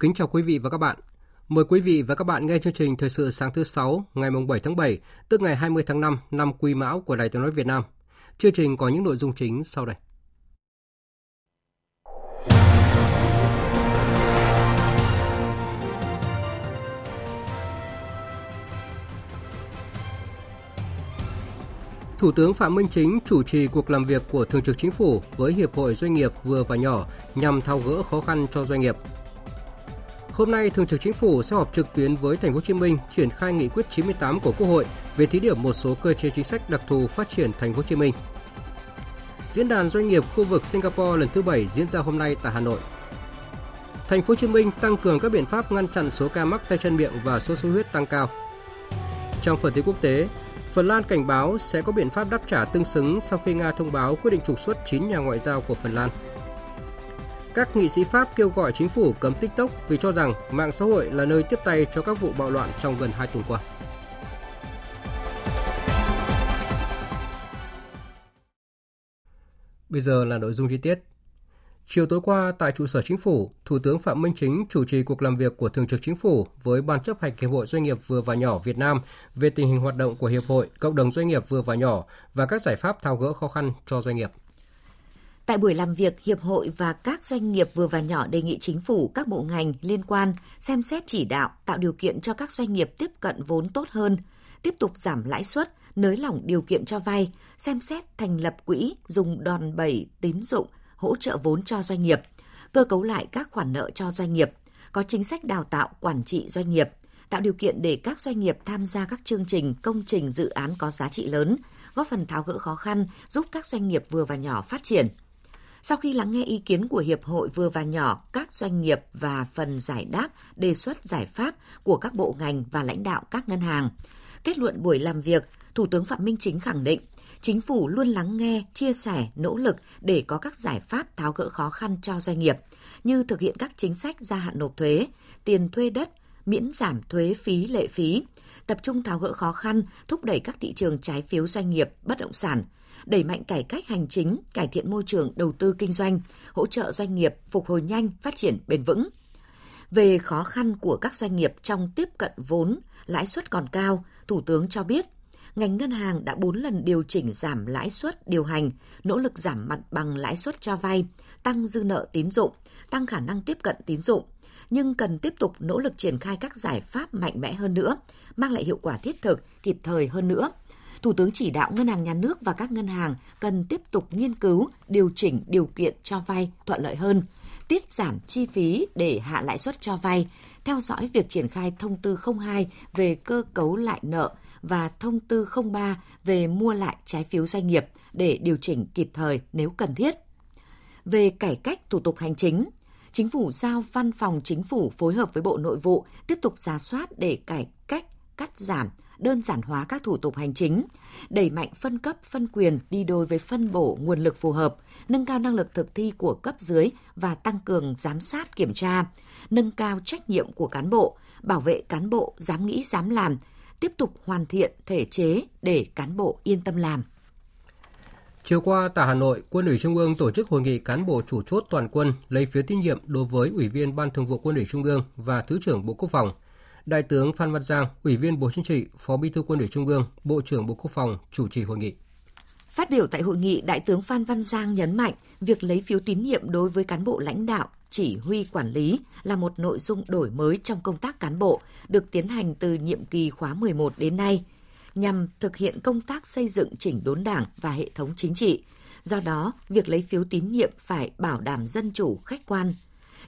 Kính chào quý vị và các bạn. Mời quý vị và các bạn nghe chương trình Thời sự sáng thứ 6 ngày 7 tháng 7, tức ngày 20 tháng 5 năm Quý Mão của Đài Tiếng nói Việt Nam. Chương trình có những nội dung chính sau đây. Thủ tướng Phạm Minh Chính chủ trì cuộc làm việc của Thường trực Chính phủ với Hiệp hội Doanh nghiệp vừa và nhỏ nhằm thao gỡ khó khăn cho doanh nghiệp Hôm nay, Thường trực Chính phủ sẽ họp trực tuyến với Thành phố Hồ Chí Minh triển khai nghị quyết 98 của Quốc hội về thí điểm một số cơ chế chính sách đặc thù phát triển Thành phố Hồ Chí Minh. Diễn đàn doanh nghiệp khu vực Singapore lần thứ 7 diễn ra hôm nay tại Hà Nội. Thành phố Hồ Chí Minh tăng cường các biện pháp ngăn chặn số ca mắc tay chân miệng và sốt xuất huyết tăng cao. Trong phần tin quốc tế, Phần Lan cảnh báo sẽ có biện pháp đáp trả tương xứng sau khi Nga thông báo quyết định trục xuất 9 nhà ngoại giao của Phần Lan. Các nghị sĩ Pháp kêu gọi chính phủ cấm TikTok vì cho rằng mạng xã hội là nơi tiếp tay cho các vụ bạo loạn trong gần 2 tuần qua. Bây giờ là nội dung chi tiết. Chiều tối qua tại trụ sở chính phủ, Thủ tướng Phạm Minh Chính chủ trì cuộc làm việc của Thường trực Chính phủ với Ban chấp hành Hiệp hội Doanh nghiệp vừa và nhỏ Việt Nam về tình hình hoạt động của Hiệp hội, cộng đồng doanh nghiệp vừa và nhỏ và các giải pháp tháo gỡ khó khăn cho doanh nghiệp. Tại buổi làm việc, Hiệp hội và các doanh nghiệp vừa và nhỏ đề nghị chính phủ, các bộ ngành liên quan xem xét chỉ đạo tạo điều kiện cho các doanh nghiệp tiếp cận vốn tốt hơn, tiếp tục giảm lãi suất, nới lỏng điều kiện cho vay, xem xét thành lập quỹ dùng đòn bẩy tín dụng, hỗ trợ vốn cho doanh nghiệp, cơ cấu lại các khoản nợ cho doanh nghiệp, có chính sách đào tạo quản trị doanh nghiệp, tạo điều kiện để các doanh nghiệp tham gia các chương trình, công trình, dự án có giá trị lớn, góp phần tháo gỡ khó khăn, giúp các doanh nghiệp vừa và nhỏ phát triển – sau khi lắng nghe ý kiến của Hiệp hội vừa và nhỏ, các doanh nghiệp và phần giải đáp đề xuất giải pháp của các bộ ngành và lãnh đạo các ngân hàng, kết luận buổi làm việc, Thủ tướng Phạm Minh Chính khẳng định chính phủ luôn lắng nghe, chia sẻ, nỗ lực để có các giải pháp tháo gỡ khó khăn cho doanh nghiệp, như thực hiện các chính sách gia hạn nộp thuế, tiền thuê đất, miễn giảm thuế phí lệ phí, tập trung tháo gỡ khó khăn, thúc đẩy các thị trường trái phiếu doanh nghiệp, bất động sản, đẩy mạnh cải cách hành chính, cải thiện môi trường đầu tư kinh doanh, hỗ trợ doanh nghiệp phục hồi nhanh, phát triển bền vững. Về khó khăn của các doanh nghiệp trong tiếp cận vốn, lãi suất còn cao, Thủ tướng cho biết ngành ngân hàng đã 4 lần điều chỉnh giảm lãi suất điều hành, nỗ lực giảm mặt bằng lãi suất cho vay, tăng dư nợ tín dụng, tăng khả năng tiếp cận tín dụng, nhưng cần tiếp tục nỗ lực triển khai các giải pháp mạnh mẽ hơn nữa, mang lại hiệu quả thiết thực, kịp thời hơn nữa Thủ tướng chỉ đạo Ngân hàng Nhà nước và các ngân hàng cần tiếp tục nghiên cứu, điều chỉnh điều kiện cho vay thuận lợi hơn, tiết giảm chi phí để hạ lãi suất cho vay, theo dõi việc triển khai thông tư 02 về cơ cấu lại nợ và thông tư 03 về mua lại trái phiếu doanh nghiệp để điều chỉnh kịp thời nếu cần thiết. Về cải cách thủ tục hành chính, Chính phủ giao Văn phòng Chính phủ phối hợp với Bộ Nội vụ tiếp tục giả soát để cải cách, cắt giảm, đơn giản hóa các thủ tục hành chính, đẩy mạnh phân cấp, phân quyền đi đôi với phân bổ nguồn lực phù hợp, nâng cao năng lực thực thi của cấp dưới và tăng cường giám sát kiểm tra, nâng cao trách nhiệm của cán bộ, bảo vệ cán bộ dám nghĩ dám làm, tiếp tục hoàn thiện thể chế để cán bộ yên tâm làm. Chiều qua tại Hà Nội, Quân ủy Trung ương tổ chức hội nghị cán bộ chủ chốt toàn quân lấy phiếu tín nhiệm đối với Ủy viên Ban Thường vụ Quân ủy Trung ương và Thứ trưởng Bộ Quốc phòng – Đại tướng Phan Văn Giang, Ủy viên Bộ Chính trị, Phó Bí thư Quân ủy Trung ương, Bộ trưởng Bộ Quốc phòng chủ trì hội nghị. Phát biểu tại hội nghị, Đại tướng Phan Văn Giang nhấn mạnh việc lấy phiếu tín nhiệm đối với cán bộ lãnh đạo, chỉ huy quản lý là một nội dung đổi mới trong công tác cán bộ, được tiến hành từ nhiệm kỳ khóa 11 đến nay, nhằm thực hiện công tác xây dựng chỉnh đốn đảng và hệ thống chính trị, Do đó, việc lấy phiếu tín nhiệm phải bảo đảm dân chủ, khách quan.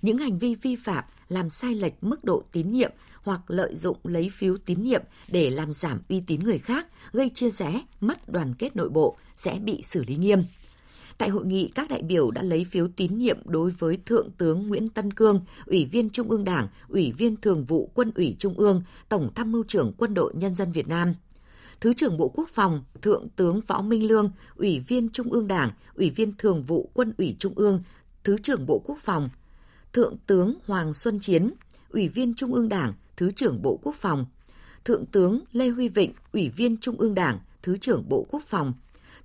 Những hành vi vi phạm làm sai lệch mức độ tín nhiệm hoặc lợi dụng lấy phiếu tín nhiệm để làm giảm uy tín người khác, gây chia rẽ, mất đoàn kết nội bộ sẽ bị xử lý nghiêm. Tại hội nghị, các đại biểu đã lấy phiếu tín nhiệm đối với Thượng tướng Nguyễn Tân Cương, Ủy viên Trung ương Đảng, Ủy viên Thường vụ Quân ủy Trung ương, Tổng tham mưu trưởng Quân đội Nhân dân Việt Nam. Thứ trưởng Bộ Quốc phòng, Thượng tướng Võ Minh Lương, Ủy viên Trung ương Đảng, Ủy viên Thường vụ Quân ủy Trung ương, Thứ trưởng Bộ Quốc phòng, Thượng tướng Hoàng Xuân Chiến, Ủy viên Trung ương Đảng, Thứ trưởng Bộ Quốc phòng, Thượng tướng Lê Huy Vịnh, Ủy viên Trung ương Đảng, Thứ trưởng Bộ Quốc phòng,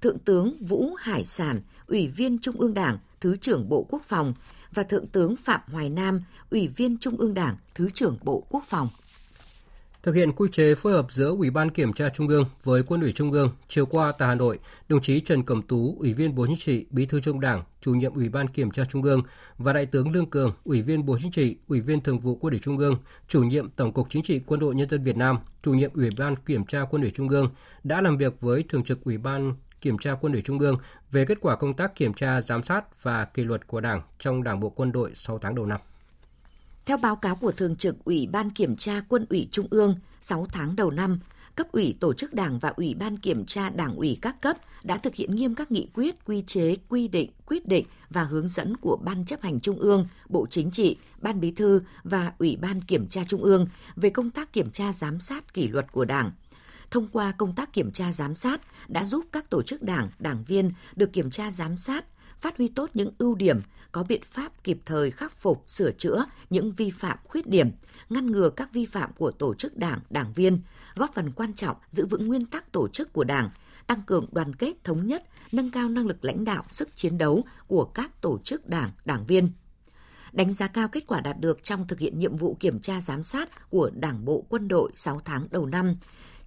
Thượng tướng Vũ Hải Sản, Ủy viên Trung ương Đảng, Thứ trưởng Bộ Quốc phòng và Thượng tướng Phạm Hoài Nam, Ủy viên Trung ương Đảng, Thứ trưởng Bộ Quốc phòng. Thực hiện quy chế phối hợp giữa Ủy ban Kiểm tra Trung ương với Quân ủy Trung ương, chiều qua tại Hà Nội, đồng chí Trần Cẩm Tú, Ủy viên Bộ Chính trị, Bí thư Trung Đảng, Chủ nhiệm Ủy ban Kiểm tra Trung ương và Đại tướng Lương Cường, Ủy viên Bộ Chính trị, Ủy viên Thường vụ Quân ủy Trung ương, Chủ nhiệm Tổng cục Chính trị Quân đội Nhân dân Việt Nam, Chủ nhiệm Ủy ban Kiểm tra Quân ủy Trung ương đã làm việc với Thường trực Ủy ban Kiểm tra Quân ủy Trung ương về kết quả công tác kiểm tra, giám sát và kỷ luật của Đảng trong Đảng bộ quân đội 6 tháng đầu năm. Theo báo cáo của Thường trực Ủy ban Kiểm tra Quân ủy Trung ương, 6 tháng đầu năm, cấp ủy tổ chức đảng và ủy ban kiểm tra đảng ủy các cấp đã thực hiện nghiêm các nghị quyết, quy chế, quy định, quyết định và hướng dẫn của Ban chấp hành Trung ương, Bộ Chính trị, Ban Bí thư và Ủy ban Kiểm tra Trung ương về công tác kiểm tra giám sát kỷ luật của Đảng. Thông qua công tác kiểm tra giám sát đã giúp các tổ chức đảng, đảng viên được kiểm tra giám sát, phát huy tốt những ưu điểm, có biện pháp kịp thời khắc phục, sửa chữa những vi phạm khuyết điểm, ngăn ngừa các vi phạm của tổ chức đảng, đảng viên, góp phần quan trọng giữ vững nguyên tắc tổ chức của đảng, tăng cường đoàn kết thống nhất, nâng cao năng lực lãnh đạo, sức chiến đấu của các tổ chức đảng, đảng viên. Đánh giá cao kết quả đạt được trong thực hiện nhiệm vụ kiểm tra giám sát của Đảng bộ quân đội 6 tháng đầu năm,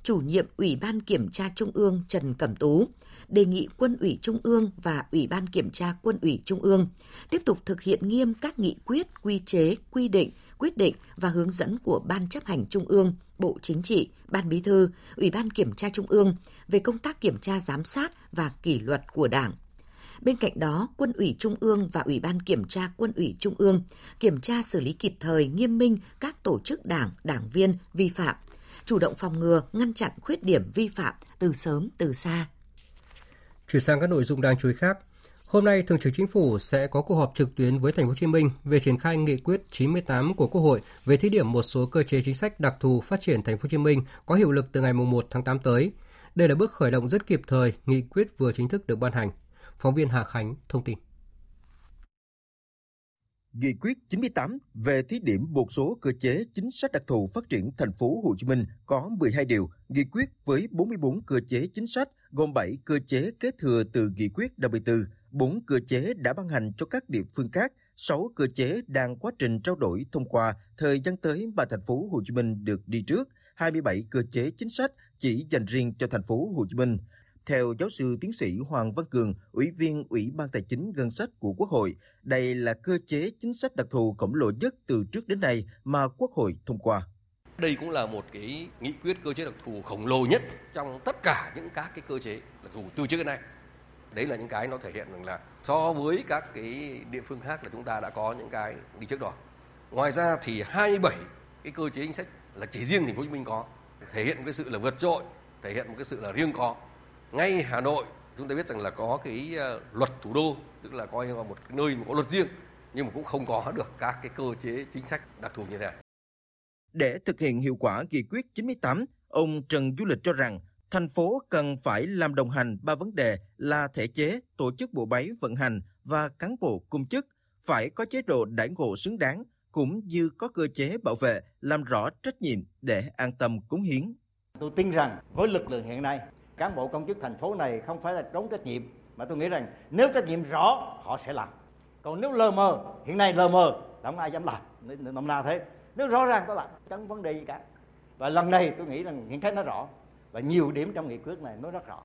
chủ nhiệm Ủy ban Kiểm tra Trung ương Trần Cẩm Tú đề nghị Quân ủy Trung ương và Ủy ban Kiểm tra Quân ủy Trung ương tiếp tục thực hiện nghiêm các nghị quyết, quy chế, quy định, quyết định và hướng dẫn của Ban chấp hành Trung ương, Bộ Chính trị, Ban Bí thư, Ủy ban Kiểm tra Trung ương về công tác kiểm tra giám sát và kỷ luật của Đảng. Bên cạnh đó, Quân ủy Trung ương và Ủy ban Kiểm tra Quân ủy Trung ương kiểm tra xử lý kịp thời nghiêm minh các tổ chức đảng, đảng viên vi phạm, chủ động phòng ngừa, ngăn chặn khuyết điểm vi phạm từ sớm từ xa. Chuyển sang các nội dung đáng chú ý khác. Hôm nay, Thường trực Chính phủ sẽ có cuộc họp trực tuyến với Thành phố Hồ Chí Minh về triển khai nghị quyết 98 của Quốc hội về thí điểm một số cơ chế chính sách đặc thù phát triển Thành phố Hồ Chí Minh có hiệu lực từ ngày 1 tháng 8 tới. Đây là bước khởi động rất kịp thời, nghị quyết vừa chính thức được ban hành. Phóng viên Hà Khánh thông tin. Nghị quyết 98 về thí điểm một số cơ chế chính sách đặc thù phát triển thành phố Hồ Chí Minh có 12 điều, nghị quyết với 44 cơ chế chính sách gồm 7 cơ chế kế thừa từ nghị quyết 54, 4 cơ chế đã ban hành cho các địa phương khác, 6 cơ chế đang quá trình trao đổi thông qua thời gian tới mà thành phố Hồ Chí Minh được đi trước, 27 cơ chế chính sách chỉ dành riêng cho thành phố Hồ Chí Minh. Theo giáo sư tiến sĩ Hoàng Văn Cường, Ủy viên Ủy ban Tài chính Ngân sách của Quốc hội, đây là cơ chế chính sách đặc thù khổng lồ nhất từ trước đến nay mà Quốc hội thông qua. Đây cũng là một cái nghị quyết cơ chế đặc thù khổng lồ nhất trong tất cả những các cái cơ chế đặc thù từ trước đến nay. Đấy là những cái nó thể hiện rằng là so với các cái địa phương khác là chúng ta đã có những cái đi trước đó. Ngoài ra thì 27 cái cơ chế chính sách là chỉ riêng thành phố Hồ Chí Minh có, thể hiện một cái sự là vượt trội, thể hiện một cái sự là riêng có ngay Hà Nội chúng ta biết rằng là có cái ờ, luật thủ đô tức là coi như là một nơi mà có luật riêng nhưng mà cũng không có được các cái cơ chế chính sách đặc thù như thế này. Để thực hiện hiệu quả nghị quyết 98, ông Trần Du Lịch cho rằng thành phố cần phải làm đồng hành ba vấn đề là thể chế, tổ chức bộ máy vận hành và cán bộ công chức phải có chế độ đãi ngộ xứng đáng cũng như có cơ chế bảo vệ làm rõ trách nhiệm để an tâm cống hiến. Tôi tin rằng với lực lượng hiện nay cán bộ công chức thành phố này không phải là trốn trách nhiệm mà tôi nghĩ rằng nếu trách nhiệm rõ họ sẽ làm. Còn nếu lờ mờ hiện nay lờ mờ là không ai dám làm. Nôm na thế. Nếu rõ ràng tôi làm chẳng vấn đề gì cả. Và lần này tôi nghĩ rằng những cái nó rõ và nhiều điểm trong nghị quyết này nó rất rõ.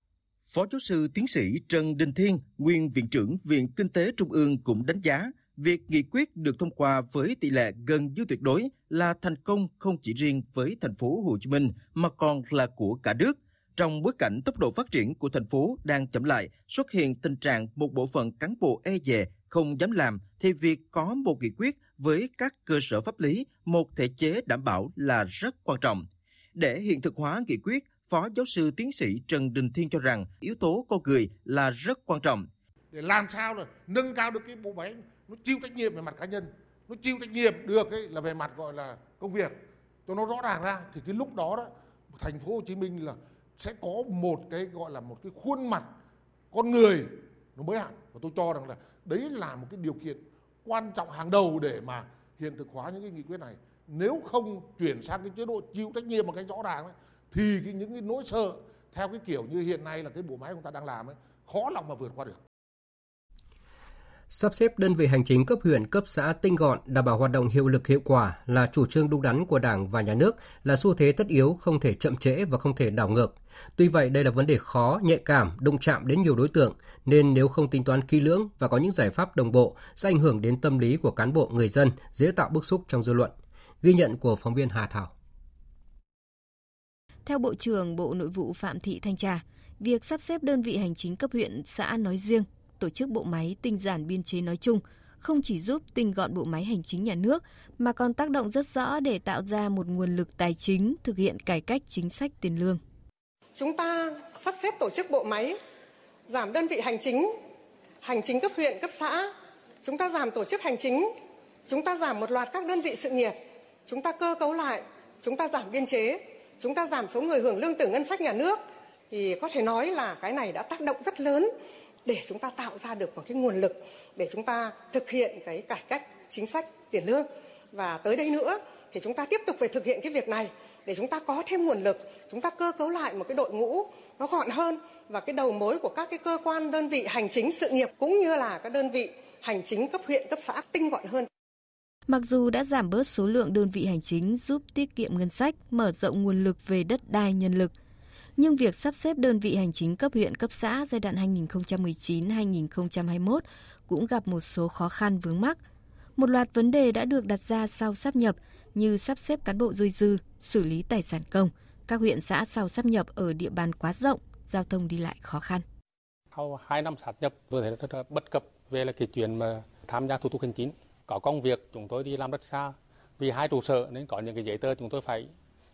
Phó giáo sư tiến sĩ Trần Đình Thiên, nguyên viện trưởng Viện Kinh tế Trung ương cũng đánh giá việc nghị quyết được thông qua với tỷ lệ gần như tuyệt đối là thành công không chỉ riêng với thành phố Hồ Chí Minh mà còn là của cả nước. Trong bối cảnh tốc độ phát triển của thành phố đang chậm lại, xuất hiện tình trạng một bộ phận cán bộ e dè, không dám làm, thì việc có một nghị quyết với các cơ sở pháp lý, một thể chế đảm bảo là rất quan trọng. Để hiện thực hóa nghị quyết, Phó giáo sư tiến sĩ Trần Đình Thiên cho rằng yếu tố con người là rất quan trọng. Để làm sao là nâng cao được cái bộ máy nó chịu trách nhiệm về mặt cá nhân, nó chịu trách nhiệm được ấy là về mặt gọi là công việc cho nó rõ ràng ra thì cái lúc đó đó thành phố Hồ Chí Minh là sẽ có một cái gọi là một cái khuôn mặt con người nó mới hẳn. Và tôi cho rằng là đấy là một cái điều kiện quan trọng hàng đầu để mà hiện thực hóa những cái nghị quyết này. Nếu không chuyển sang cái chế độ chịu trách nhiệm một cách rõ ràng ấy, thì cái những cái nỗi sợ theo cái kiểu như hiện nay là cái bộ máy chúng ta đang làm ấy khó lòng mà vượt qua được. Sắp xếp đơn vị hành chính cấp huyện, cấp xã tinh gọn, đảm bảo hoạt động hiệu lực hiệu quả là chủ trương đúng đắn của Đảng và Nhà nước, là xu thế tất yếu không thể chậm trễ và không thể đảo ngược. Tuy vậy, đây là vấn đề khó, nhạy cảm, đụng chạm đến nhiều đối tượng, nên nếu không tính toán kỹ lưỡng và có những giải pháp đồng bộ, sẽ ảnh hưởng đến tâm lý của cán bộ người dân, dễ tạo bức xúc trong dư luận. Ghi nhận của phóng viên Hà Thảo. Theo Bộ trưởng Bộ Nội vụ Phạm Thị Thanh Trà, việc sắp xếp đơn vị hành chính cấp huyện, xã nói riêng tổ chức bộ máy tinh giản biên chế nói chung không chỉ giúp tinh gọn bộ máy hành chính nhà nước mà còn tác động rất rõ để tạo ra một nguồn lực tài chính thực hiện cải cách chính sách tiền lương. Chúng ta sắp xếp tổ chức bộ máy, giảm đơn vị hành chính, hành chính cấp huyện, cấp xã. Chúng ta giảm tổ chức hành chính, chúng ta giảm một loạt các đơn vị sự nghiệp, chúng ta cơ cấu lại, chúng ta giảm biên chế, chúng ta giảm số người hưởng lương từ ngân sách nhà nước. Thì có thể nói là cái này đã tác động rất lớn để chúng ta tạo ra được một cái nguồn lực để chúng ta thực hiện cái cải cách chính sách tiền lương. Và tới đây nữa thì chúng ta tiếp tục phải thực hiện cái việc này để chúng ta có thêm nguồn lực chúng ta cơ cấu lại một cái đội ngũ nó gọn hơn và cái đầu mối của các cái cơ quan đơn vị hành chính sự nghiệp cũng như là các đơn vị hành chính cấp huyện cấp xã tinh gọn hơn Mặc dù đã giảm bớt số lượng đơn vị hành chính giúp tiết kiệm ngân sách, mở rộng nguồn lực về đất đai nhân lực, nhưng việc sắp xếp đơn vị hành chính cấp huyện cấp xã giai đoạn 2019-2021 cũng gặp một số khó khăn vướng mắc. Một loạt vấn đề đã được đặt ra sau sắp nhập như sắp xếp cán bộ dôi dư, xử lý tài sản công. Các huyện xã sau sắp nhập ở địa bàn quá rộng, giao thông đi lại khó khăn. Sau 2 năm sát nhập, tôi thấy rất là bất cập về là cái chuyện mà tham gia thủ tục hành chính. Có công việc chúng tôi đi làm rất xa, vì hai trụ sở nên có những cái giấy tờ chúng tôi phải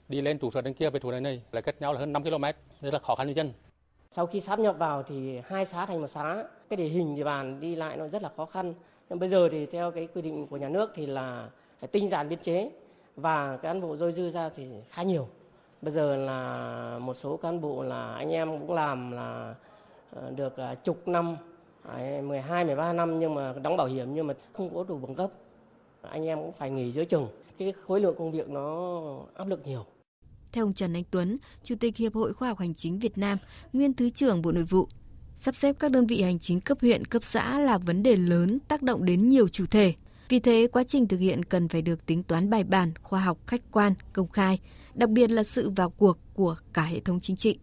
đi lên trụ sở bên kia về trụ này này là cách nhau là hơn 5 km rất là khó khăn cho dân sau khi sáp nhập vào thì hai xã thành một xã cái địa hình địa bàn đi lại nó rất là khó khăn nhưng bây giờ thì theo cái quy định của nhà nước thì là phải tinh giản biên chế và cán bộ dôi dư ra thì khá nhiều. Bây giờ là một số cán bộ là anh em cũng làm là ờ, được à, chục năm 12, 13 năm nhưng mà đóng bảo hiểm nhưng mà không có đủ bằng cấp. Anh em cũng phải nghỉ giữa chừng. Cái khối lượng công việc nó áp lực nhiều. Theo ông Trần Anh Tuấn, Chủ tịch Hiệp hội Khoa học Hành chính Việt Nam, nguyên Thứ trưởng Bộ Nội vụ, sắp xếp các đơn vị hành chính cấp huyện, cấp xã là vấn đề lớn tác động đến nhiều chủ thể. Vì thế, quá trình thực hiện cần phải được tính toán bài bản, khoa học, khách quan, công khai, đặc biệt là sự vào cuộc của cả hệ thống chính trị.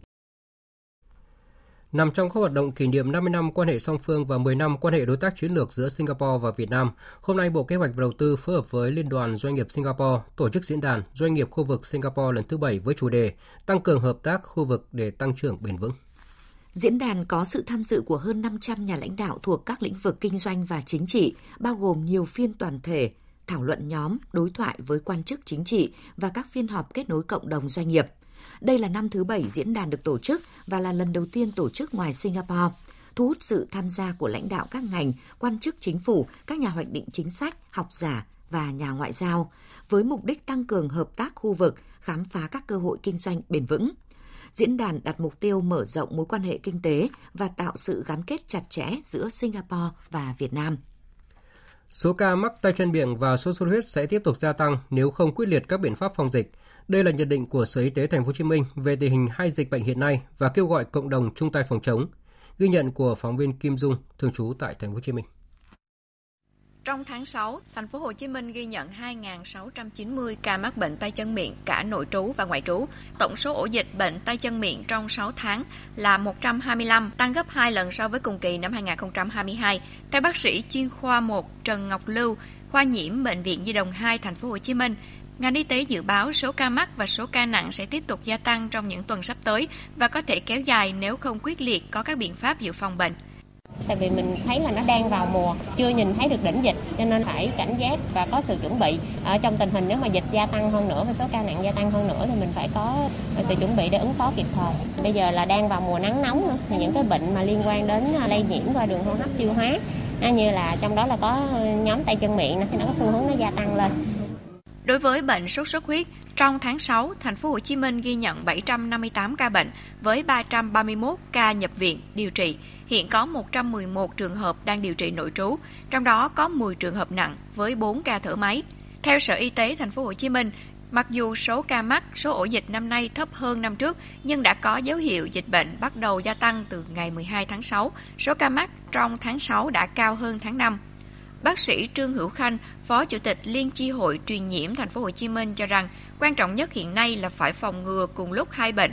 Nằm trong các hoạt động kỷ niệm 50 năm quan hệ song phương và 10 năm quan hệ đối tác chiến lược giữa Singapore và Việt Nam, hôm nay Bộ Kế hoạch và Đầu tư phối hợp với Liên đoàn Doanh nghiệp Singapore tổ chức diễn đàn Doanh nghiệp khu vực Singapore lần thứ 7 với chủ đề Tăng cường hợp tác khu vực để tăng trưởng bền vững. Diễn đàn có sự tham dự của hơn 500 nhà lãnh đạo thuộc các lĩnh vực kinh doanh và chính trị, bao gồm nhiều phiên toàn thể, thảo luận nhóm, đối thoại với quan chức chính trị và các phiên họp kết nối cộng đồng doanh nghiệp. Đây là năm thứ bảy diễn đàn được tổ chức và là lần đầu tiên tổ chức ngoài Singapore, thu hút sự tham gia của lãnh đạo các ngành, quan chức chính phủ, các nhà hoạch định chính sách, học giả và nhà ngoại giao, với mục đích tăng cường hợp tác khu vực, khám phá các cơ hội kinh doanh bền vững. Diễn đàn đặt mục tiêu mở rộng mối quan hệ kinh tế và tạo sự gắn kết chặt chẽ giữa Singapore và Việt Nam. Số ca mắc tay chân miệng và sốt xuất huyết sẽ tiếp tục gia tăng nếu không quyết liệt các biện pháp phòng dịch. Đây là nhận định của Sở Y tế Thành phố Hồ Chí Minh về tình hình hai dịch bệnh hiện nay và kêu gọi cộng đồng chung tay phòng chống. Ghi nhận của phóng viên Kim Dung, thường trú tại Thành phố Hồ Chí Minh. Trong tháng 6, thành phố Hồ Chí Minh ghi nhận 2.690 ca mắc bệnh tay chân miệng cả nội trú và ngoại trú. Tổng số ổ dịch bệnh tay chân miệng trong 6 tháng là 125, tăng gấp 2 lần so với cùng kỳ năm 2022. Theo bác sĩ chuyên khoa 1 Trần Ngọc Lưu, khoa nhiễm bệnh viện Nhi đồng 2 thành phố Hồ Chí Minh, Ngành y tế dự báo số ca mắc và số ca nặng sẽ tiếp tục gia tăng trong những tuần sắp tới và có thể kéo dài nếu không quyết liệt có các biện pháp dự phòng bệnh. Tại vì mình thấy là nó đang vào mùa, chưa nhìn thấy được đỉnh dịch cho nên phải cảnh giác và có sự chuẩn bị. Ở trong tình hình nếu mà dịch gia tăng hơn nữa và số ca nặng gia tăng hơn nữa thì mình phải có sự chuẩn bị để ứng phó kịp thời. Bây giờ là đang vào mùa nắng nóng nữa thì những cái bệnh mà liên quan đến à, lây nhiễm qua đường hô hấp tiêu hóa như là trong đó là có ờ, nhóm tay chân miệng thì nó có xu hướng nó gia tăng lên. Đối với bệnh sốt xuất huyết, trong tháng 6, thành phố Hồ Chí Minh ghi nhận 758 ca bệnh với 331 ca nhập viện điều trị. Hiện có 111 trường hợp đang điều trị nội trú, trong đó có 10 trường hợp nặng với 4 ca thở máy. Theo Sở Y tế thành phố Hồ Chí Minh, mặc dù số ca mắc, số ổ dịch năm nay thấp hơn năm trước, nhưng đã có dấu hiệu dịch bệnh bắt đầu gia tăng từ ngày 12 tháng 6. Số ca mắc trong tháng 6 đã cao hơn tháng 5. Bác sĩ Trương Hữu Khanh, Phó Chủ tịch Liên chi hội truyền nhiễm thành phố Hồ Chí Minh cho rằng quan trọng nhất hiện nay là phải phòng ngừa cùng lúc hai bệnh.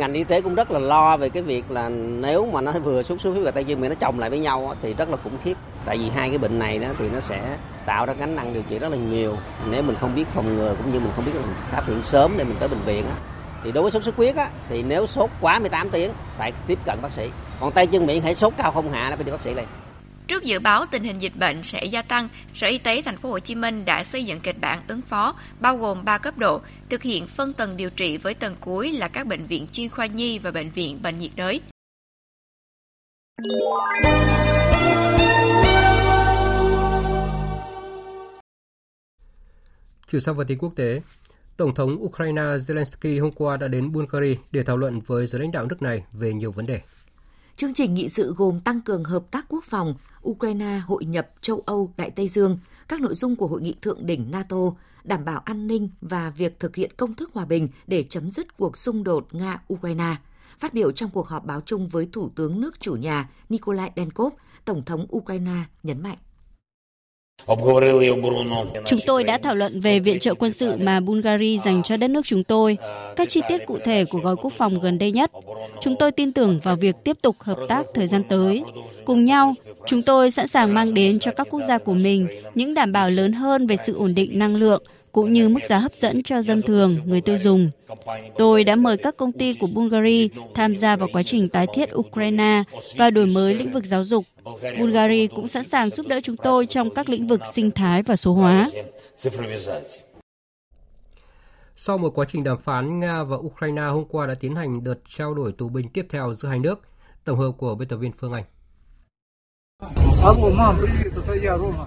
Ngành y tế cũng rất là lo về cái việc là nếu mà nó vừa sốt xuất huyết và tay chân miệng nó chồng lại với nhau thì rất là khủng khiếp. Tại vì hai cái bệnh này đó thì nó sẽ tạo ra gánh nặng điều trị rất là nhiều. Nếu mình không biết phòng ngừa cũng như mình không biết phát hiện sớm để mình tới bệnh viện á thì đối với sốt xuất huyết á thì nếu sốt quá 18 tiếng phải tiếp cận bác sĩ. Còn tay chân miệng hãy sốt cao không hạ là phải đi bác sĩ liền. Trước dự báo tình hình dịch bệnh sẽ gia tăng, Sở Y tế thành phố Hồ Chí Minh đã xây dựng kịch bản ứng phó bao gồm 3 cấp độ, thực hiện phân tầng điều trị với tầng cuối là các bệnh viện chuyên khoa nhi và bệnh viện bệnh nhiệt đới. Chuyển sang phần tin quốc tế, Tổng thống Ukraine Zelensky hôm qua đã đến Bulgaria để thảo luận với giới lãnh đạo nước này về nhiều vấn đề. Chương trình nghị sự gồm tăng cường hợp tác quốc phòng, Ukraine hội nhập châu Âu Đại Tây Dương, các nội dung của hội nghị thượng đỉnh NATO, đảm bảo an ninh và việc thực hiện công thức hòa bình để chấm dứt cuộc xung đột Nga-Ukraine. Phát biểu trong cuộc họp báo chung với Thủ tướng nước chủ nhà Nikolai Denkov, Tổng thống Ukraine nhấn mạnh. Chúng tôi đã thảo luận về viện trợ quân sự mà Bulgaria dành cho đất nước chúng tôi, các chi tiết cụ thể của gói quốc phòng gần đây nhất. Chúng tôi tin tưởng vào việc tiếp tục hợp tác thời gian tới. Cùng nhau, chúng tôi sẵn sàng mang đến cho các quốc gia của mình những đảm bảo lớn hơn về sự ổn định năng lượng, cũng như mức giá hấp dẫn cho dân thường, người tiêu dùng. Tôi đã mời các công ty của Bulgaria tham gia vào quá trình tái thiết Ukraine và đổi mới lĩnh vực giáo dục. Bulgaria cũng sẵn sàng giúp đỡ chúng tôi trong các lĩnh vực sinh thái và số hóa. Sau một quá trình đàm phán, Nga và Ukraine hôm qua đã tiến hành đợt trao đổi tù binh tiếp theo giữa hai nước. Tổng hợp của biên tập viên Phương Anh.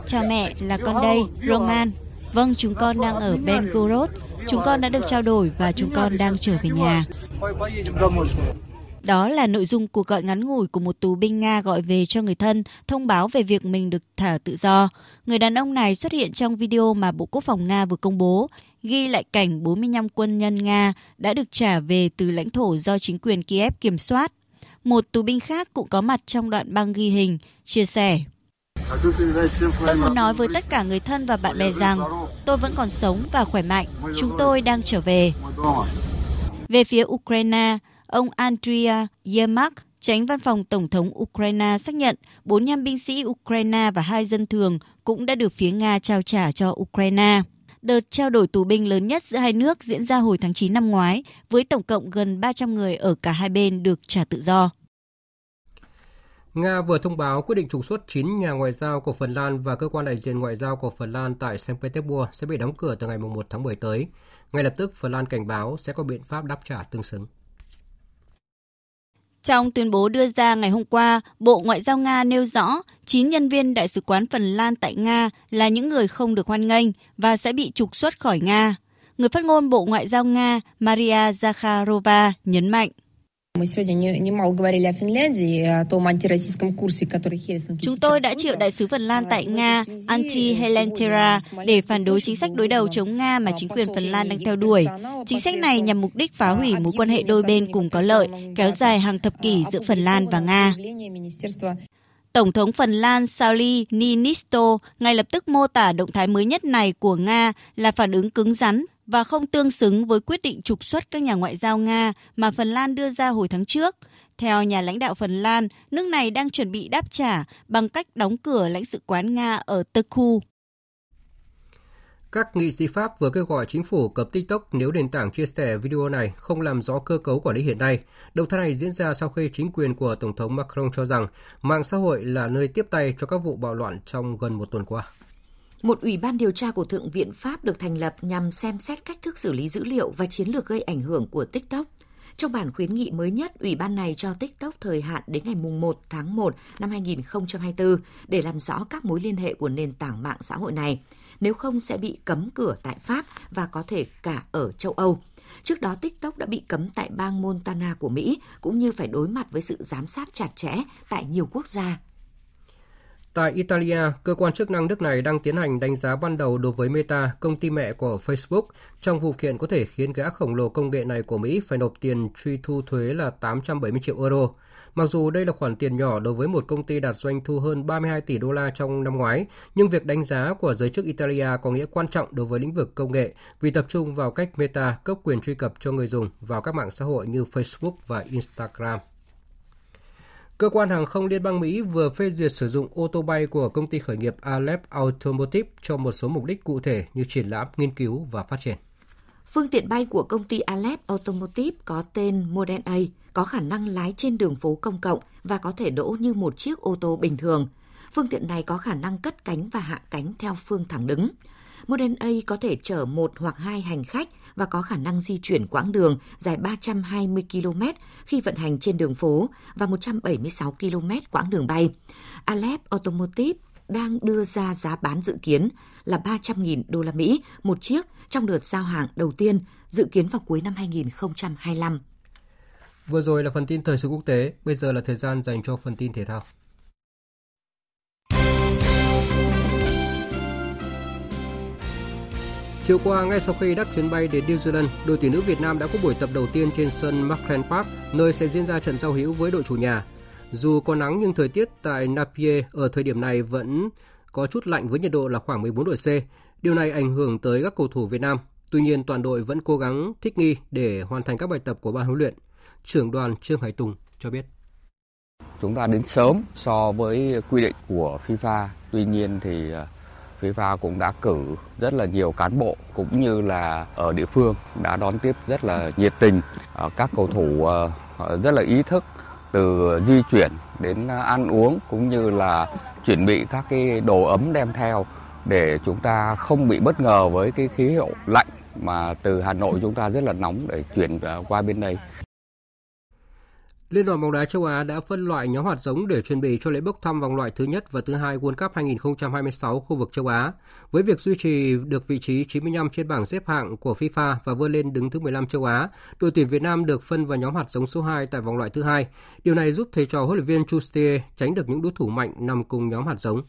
Chào mẹ, là con đây, Roman. Vâng, chúng con đang ở Belgorod. Chúng con đã được trao đổi và chúng con đang trở về nhà. Đó là nội dung cuộc gọi ngắn ngủi của một tù binh Nga gọi về cho người thân, thông báo về việc mình được thả tự do. Người đàn ông này xuất hiện trong video mà Bộ Quốc phòng Nga vừa công bố, ghi lại cảnh 45 quân nhân Nga đã được trả về từ lãnh thổ do chính quyền Kiev kiểm soát. Một tù binh khác cũng có mặt trong đoạn băng ghi hình, chia sẻ. Tôi muốn nói với tất cả người thân và bạn bè rằng tôi vẫn còn sống và khỏe mạnh. Chúng tôi đang trở về. Về phía Ukraine, ông Andriy Yermak, tránh văn phòng Tổng thống Ukraine xác nhận 45 binh sĩ Ukraine và hai dân thường cũng đã được phía Nga trao trả cho Ukraine. Đợt trao đổi tù binh lớn nhất giữa hai nước diễn ra hồi tháng 9 năm ngoái, với tổng cộng gần 300 người ở cả hai bên được trả tự do. Nga vừa thông báo quyết định trục xuất 9 nhà ngoại giao của Phần Lan và cơ quan đại diện ngoại giao của Phần Lan tại Saint Petersburg sẽ bị đóng cửa từ ngày 1 tháng 10 tới. Ngay lập tức, Phần Lan cảnh báo sẽ có biện pháp đáp trả tương xứng. Trong tuyên bố đưa ra ngày hôm qua, Bộ Ngoại giao Nga nêu rõ 9 nhân viên Đại sứ quán Phần Lan tại Nga là những người không được hoan nghênh và sẽ bị trục xuất khỏi Nga. Người phát ngôn Bộ Ngoại giao Nga Maria Zakharova nhấn mạnh. Chúng tôi đã triệu đại sứ Phần Lan tại Nga, Antti Helentera, để phản đối chính sách đối đầu chống Nga mà chính quyền Phần Lan đang theo đuổi. Chính sách này nhằm mục đích phá hủy mối quan hệ đôi bên cùng có lợi, kéo dài hàng thập kỷ giữa Phần Lan và Nga. Tổng thống Phần Lan Sauli Niinisto ngay lập tức mô tả động thái mới nhất này của Nga là phản ứng cứng rắn và không tương xứng với quyết định trục xuất các nhà ngoại giao Nga mà Phần Lan đưa ra hồi tháng trước. Theo nhà lãnh đạo Phần Lan, nước này đang chuẩn bị đáp trả bằng cách đóng cửa lãnh sự quán Nga ở Turku. Các nghị sĩ Pháp vừa kêu gọi chính phủ cấm TikTok nếu nền tảng chia sẻ video này không làm rõ cơ cấu quản lý hiện nay. Động thái này diễn ra sau khi chính quyền của Tổng thống Macron cho rằng mạng xã hội là nơi tiếp tay cho các vụ bạo loạn trong gần một tuần qua. Một ủy ban điều tra của Thượng viện Pháp được thành lập nhằm xem xét cách thức xử lý dữ liệu và chiến lược gây ảnh hưởng của TikTok. Trong bản khuyến nghị mới nhất, ủy ban này cho TikTok thời hạn đến ngày 1 tháng 1 năm 2024 để làm rõ các mối liên hệ của nền tảng mạng xã hội này. Nếu không sẽ bị cấm cửa tại Pháp và có thể cả ở châu Âu. Trước đó TikTok đã bị cấm tại bang Montana của Mỹ cũng như phải đối mặt với sự giám sát chặt chẽ tại nhiều quốc gia Tại Italia, cơ quan chức năng nước này đang tiến hành đánh giá ban đầu đối với Meta, công ty mẹ của Facebook, trong vụ kiện có thể khiến gã khổng lồ công nghệ này của Mỹ phải nộp tiền truy thu thuế là 870 triệu euro. Mặc dù đây là khoản tiền nhỏ đối với một công ty đạt doanh thu hơn 32 tỷ đô la trong năm ngoái, nhưng việc đánh giá của giới chức Italia có nghĩa quan trọng đối với lĩnh vực công nghệ vì tập trung vào cách Meta cấp quyền truy cập cho người dùng vào các mạng xã hội như Facebook và Instagram. Cơ quan hàng không Liên bang Mỹ vừa phê duyệt sử dụng ô tô bay của công ty khởi nghiệp Aleph Automotive cho một số mục đích cụ thể như triển lãm, nghiên cứu và phát triển. Phương tiện bay của công ty Aleph Automotive có tên Model A có khả năng lái trên đường phố công cộng và có thể đỗ như một chiếc ô tô bình thường. Phương tiện này có khả năng cất cánh và hạ cánh theo phương thẳng đứng. Model A có thể chở một hoặc hai hành khách và có khả năng di chuyển quãng đường dài 320 km khi vận hành trên đường phố và 176 km quãng đường bay. Alep Automotive đang đưa ra giá bán dự kiến là 300.000 đô la Mỹ một chiếc trong đợt giao hàng đầu tiên dự kiến vào cuối năm 2025. Vừa rồi là phần tin thời sự quốc tế, bây giờ là thời gian dành cho phần tin thể thao. Chiều qua, ngay sau khi đáp chuyến bay đến New Zealand, đội tuyển nữ Việt Nam đã có buổi tập đầu tiên trên sân Markham Park, nơi sẽ diễn ra trận giao hữu với đội chủ nhà. Dù có nắng nhưng thời tiết tại Napier ở thời điểm này vẫn có chút lạnh với nhiệt độ là khoảng 14 độ C. Điều này ảnh hưởng tới các cầu thủ Việt Nam. Tuy nhiên, toàn đội vẫn cố gắng thích nghi để hoàn thành các bài tập của ban huấn luyện. Trưởng đoàn Trương Hải Tùng cho biết. Chúng ta đến sớm so với quy định của FIFA. Tuy nhiên thì à, FIFA cũng đã cử rất là nhiều cán bộ cũng như là ở địa phương đã đón tiếp rất là nhiệt tình. Ờ, các cầu thủ ờ, ờ, rất là ý thức từ di chuyển đến ăn uống cũng như là chuẩn bị các cái đồ ấm đem theo để chúng ta không bị bất ngờ với cái khí hậu lạnh mà từ Hà Nội chúng ta rất là nóng để chuyển qua bên đây. Liên đoàn bóng đá châu Á đã phân loại nhóm hạt giống để chuẩn bị cho lễ bốc thăm vòng loại thứ nhất và thứ hai World Cup 2026 khu vực châu Á. Với việc duy trì được vị trí 95 trên bảng xếp hạng của FIFA và vươn lên đứng thứ 15 châu Á, đội tuyển Việt Nam được phân vào nhóm hạt giống số 2 tại vòng loại thứ hai. Điều này giúp thầy trò huấn luyện viên Chu tránh được những đối thủ mạnh nằm cùng nhóm hạt giống.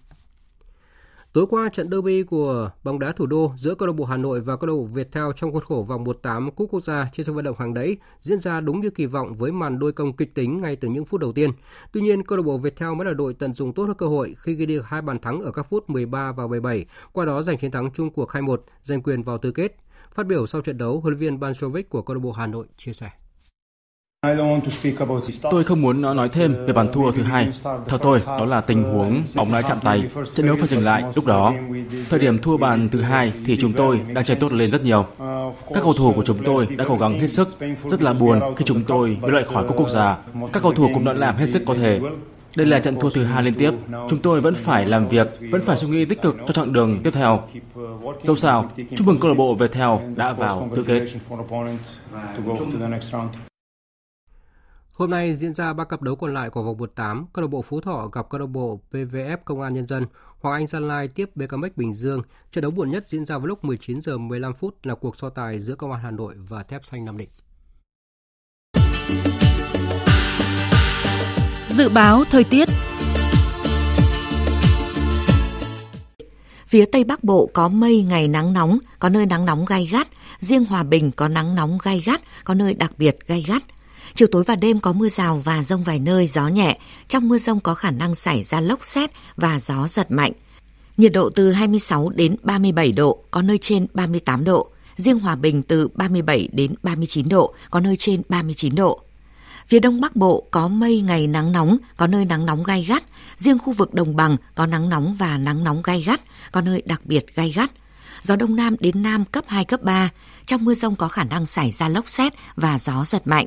Tối qua, trận derby của bóng đá thủ đô giữa câu lạc bộ Hà Nội và câu lạc bộ Viettel trong khuôn khổ vòng 1/8 Cúp Quốc gia trên sân vận động Hàng Đẫy diễn ra đúng như kỳ vọng với màn đôi công kịch tính ngay từ những phút đầu tiên. Tuy nhiên, câu lạc bộ Viettel mới là đội tận dụng tốt hơn cơ hội khi ghi được hai bàn thắng ở các phút 13 và 17, qua đó giành chiến thắng chung cuộc 2-1, giành quyền vào tứ kết. Phát biểu sau trận đấu, huấn luyện viên Banjovic của câu lạc bộ Hà Nội chia sẻ. Tôi không muốn nói thêm về bàn thua thứ hai. Theo tôi, đó là tình huống bóng đá chạm tay. Trận đấu phải dừng lại lúc đó. Thời điểm thua bàn thứ hai thì chúng tôi đang chơi tốt lên rất nhiều. Các cầu thủ của chúng tôi đã cố gắng hết sức. Rất là buồn khi chúng tôi bị loại khỏi cúp quốc gia. Các cầu thủ cũng đã làm hết sức có thể. Đây là trận thua thứ hai liên tiếp. Chúng tôi vẫn phải làm việc, vẫn phải suy nghĩ tích cực cho chặng đường tiếp theo. Dẫu sao, chúc mừng câu lạc bộ Viettel đã vào tứ kết. Hôm nay diễn ra ba cặp đấu còn lại của vòng 1/8, câu lạc bộ Phú Thọ gặp câu lạc bộ PVF Công an Nhân dân, Hoàng Anh Gia Lai tiếp BKMX Bình Dương. Trận đấu muộn nhất diễn ra vào lúc 19 giờ 15 phút là cuộc so tài giữa Công an Hà Nội và Thép Xanh Nam Định. Dự báo thời tiết Phía Tây Bắc Bộ có mây ngày nắng nóng, có nơi nắng nóng gai gắt, riêng Hòa Bình có nắng nóng gai gắt, có nơi đặc biệt gai gắt. Chiều tối và đêm có mưa rào và rông vài nơi, gió nhẹ. Trong mưa rông có khả năng xảy ra lốc xét và gió giật mạnh. Nhiệt độ từ 26 đến 37 độ, có nơi trên 38 độ. Riêng Hòa Bình từ 37 đến 39 độ, có nơi trên 39 độ. Phía Đông Bắc Bộ có mây ngày nắng nóng, có nơi nắng nóng gai gắt. Riêng khu vực Đồng Bằng có nắng nóng và nắng nóng gai gắt, có nơi đặc biệt gai gắt. gió đông nam đến nam cấp 2, cấp 3. Trong mưa rông có khả năng xảy ra lốc xét và gió giật mạnh.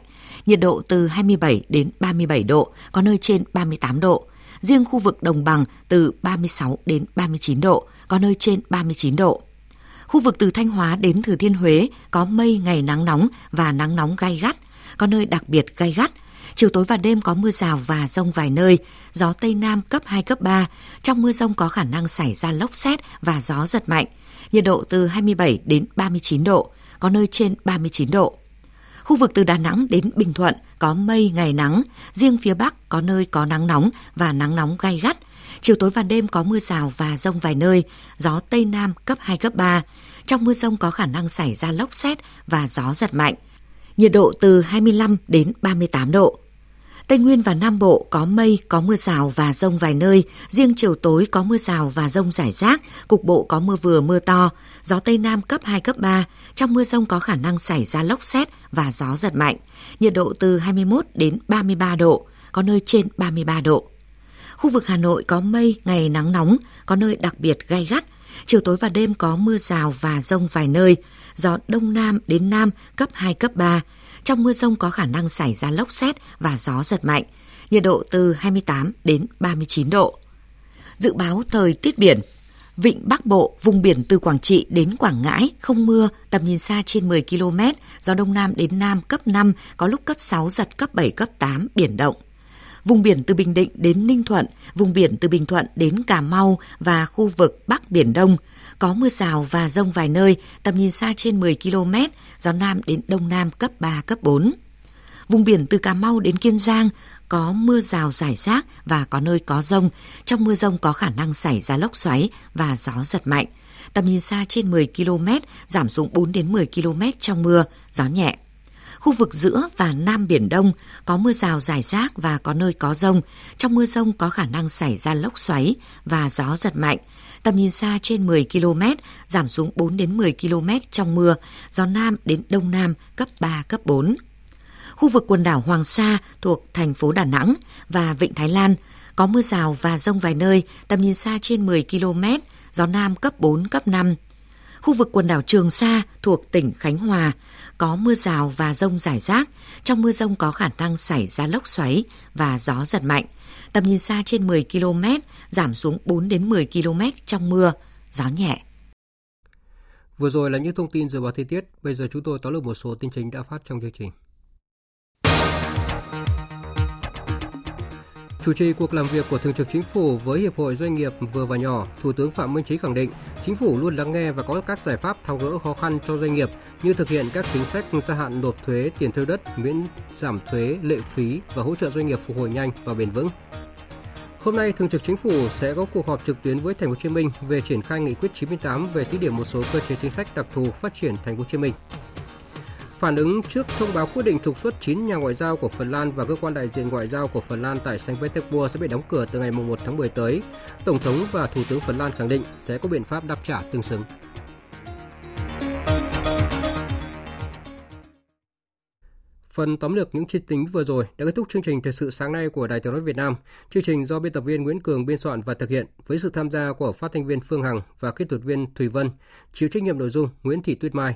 Nhiệt độ từ 27 đến 37 độ, có nơi trên 38 độ. Riêng khu vực đồng bằng từ 36 đến 39 độ, có nơi trên 39 độ. Khu vực từ Thanh Hóa đến Thừa Thiên Huế có mây ngày nắng nóng và nắng nóng gai gắt, có nơi đặc biệt gai gắt. Chiều tối và đêm có mưa rào và rông vài nơi, gió Tây Nam cấp 2, cấp 3. Trong mưa rông có khả năng xảy ra lốc xét và gió giật mạnh. Nhiệt độ từ 27 đến 39 độ, có nơi trên 39 độ. Khu vực từ Đà Nẵng đến Bình Thuận có mây ngày nắng, riêng phía Bắc có nơi có nắng nóng và nắng nóng gai gắt. Chiều tối và đêm có mưa rào và rông vài nơi, gió Tây Nam cấp 2, cấp 3. Trong mưa rông có khả năng xảy ra lốc xét và gió giật mạnh. Nhiệt độ từ 25 đến 38 độ. Tây Nguyên và Nam Bộ có mây, có mưa rào và rông vài nơi, riêng chiều tối có mưa rào và rông rải rác, cục bộ có mưa vừa mưa to, gió Tây Nam cấp 2, cấp 3, trong mưa rông có khả năng xảy ra lốc xét và gió giật mạnh, nhiệt độ từ 21 đến 33 độ, có nơi trên 33 độ. Khu vực Hà Nội có mây, ngày nắng nóng, có nơi đặc biệt gai gắt, chiều tối và đêm có mưa rào và rông vài nơi, gió Đông Nam đến Nam cấp 2, cấp 3, trong mưa rông có khả năng xảy ra lốc xét và gió giật mạnh, nhiệt độ từ 28 đến 39 độ. Dự báo thời tiết biển Vịnh Bắc Bộ, vùng biển từ Quảng Trị đến Quảng Ngãi, không mưa, tầm nhìn xa trên 10 km, gió Đông Nam đến Nam cấp 5, có lúc cấp 6, giật cấp 7, cấp 8, biển động. Vùng biển từ Bình Định đến Ninh Thuận, vùng biển từ Bình Thuận đến Cà Mau và khu vực Bắc Biển Đông, có mưa rào và rông vài nơi, tầm nhìn xa trên 10 km, gió Nam đến Đông Nam cấp 3, cấp 4. Vùng biển từ Cà Mau đến Kiên Giang có mưa rào rải rác và có nơi có rông. Trong mưa rông có khả năng xảy ra lốc xoáy và gió giật mạnh. Tầm nhìn xa trên 10 km, giảm xuống 4 đến 10 km trong mưa, gió nhẹ. Khu vực giữa và Nam Biển Đông có mưa rào rải rác và có nơi có rông. Trong mưa rông có khả năng xảy ra lốc xoáy và gió giật mạnh. Tầm nhìn xa trên 10 km, giảm xuống 4 đến 10 km trong mưa, gió Nam đến Đông Nam cấp 3, cấp 4. Khu vực quần đảo Hoàng Sa thuộc thành phố Đà Nẵng và Vịnh Thái Lan có mưa rào và rông vài nơi, tầm nhìn xa trên 10 km, gió Nam cấp 4, cấp 5. Khu vực quần đảo Trường Sa thuộc tỉnh Khánh Hòa có mưa rào và rông rải rác. Trong mưa rông có khả năng xảy ra lốc xoáy và gió giật mạnh. Tầm nhìn xa trên 10 km, giảm xuống 4 đến 10 km trong mưa, gió nhẹ. Vừa rồi là những thông tin dự báo thời tiết, bây giờ chúng tôi tóm lược một số tin chính đã phát trong chương trình. Chủ trì cuộc làm việc của Thường trực Chính phủ với Hiệp hội Doanh nghiệp vừa và nhỏ, Thủ tướng Phạm Minh Chính khẳng định Chính phủ luôn lắng nghe và có các giải pháp tháo gỡ khó khăn cho doanh nghiệp như thực hiện các chính sách gia hạn nộp thuế tiền thuê đất, miễn giảm thuế, lệ phí và hỗ trợ doanh nghiệp phục hồi nhanh và bền vững. Hôm nay, Thường trực Chính phủ sẽ có cuộc họp trực tuyến với Thành phố Hồ Chí Minh về triển khai nghị quyết 98 về thí điểm một số cơ chế chính sách đặc thù phát triển Thành phố Hồ Chí Minh. Phản ứng trước thông báo quyết định trục xuất 9 nhà ngoại giao của Phần Lan và cơ quan đại diện ngoại giao của Phần Lan tại Saint Petersburg sẽ bị đóng cửa từ ngày 1 tháng 10 tới, Tổng thống và Thủ tướng Phần Lan khẳng định sẽ có biện pháp đáp trả tương xứng. Phần tóm lược những chi tính vừa rồi đã kết thúc chương trình thời sự sáng nay của Đài Tiếng nói Việt Nam. Chương trình do biên tập viên Nguyễn Cường biên soạn và thực hiện với sự tham gia của phát thanh viên Phương Hằng và kỹ thuật viên Thùy Vân, chịu trách nhiệm nội dung Nguyễn Thị Tuyết Mai.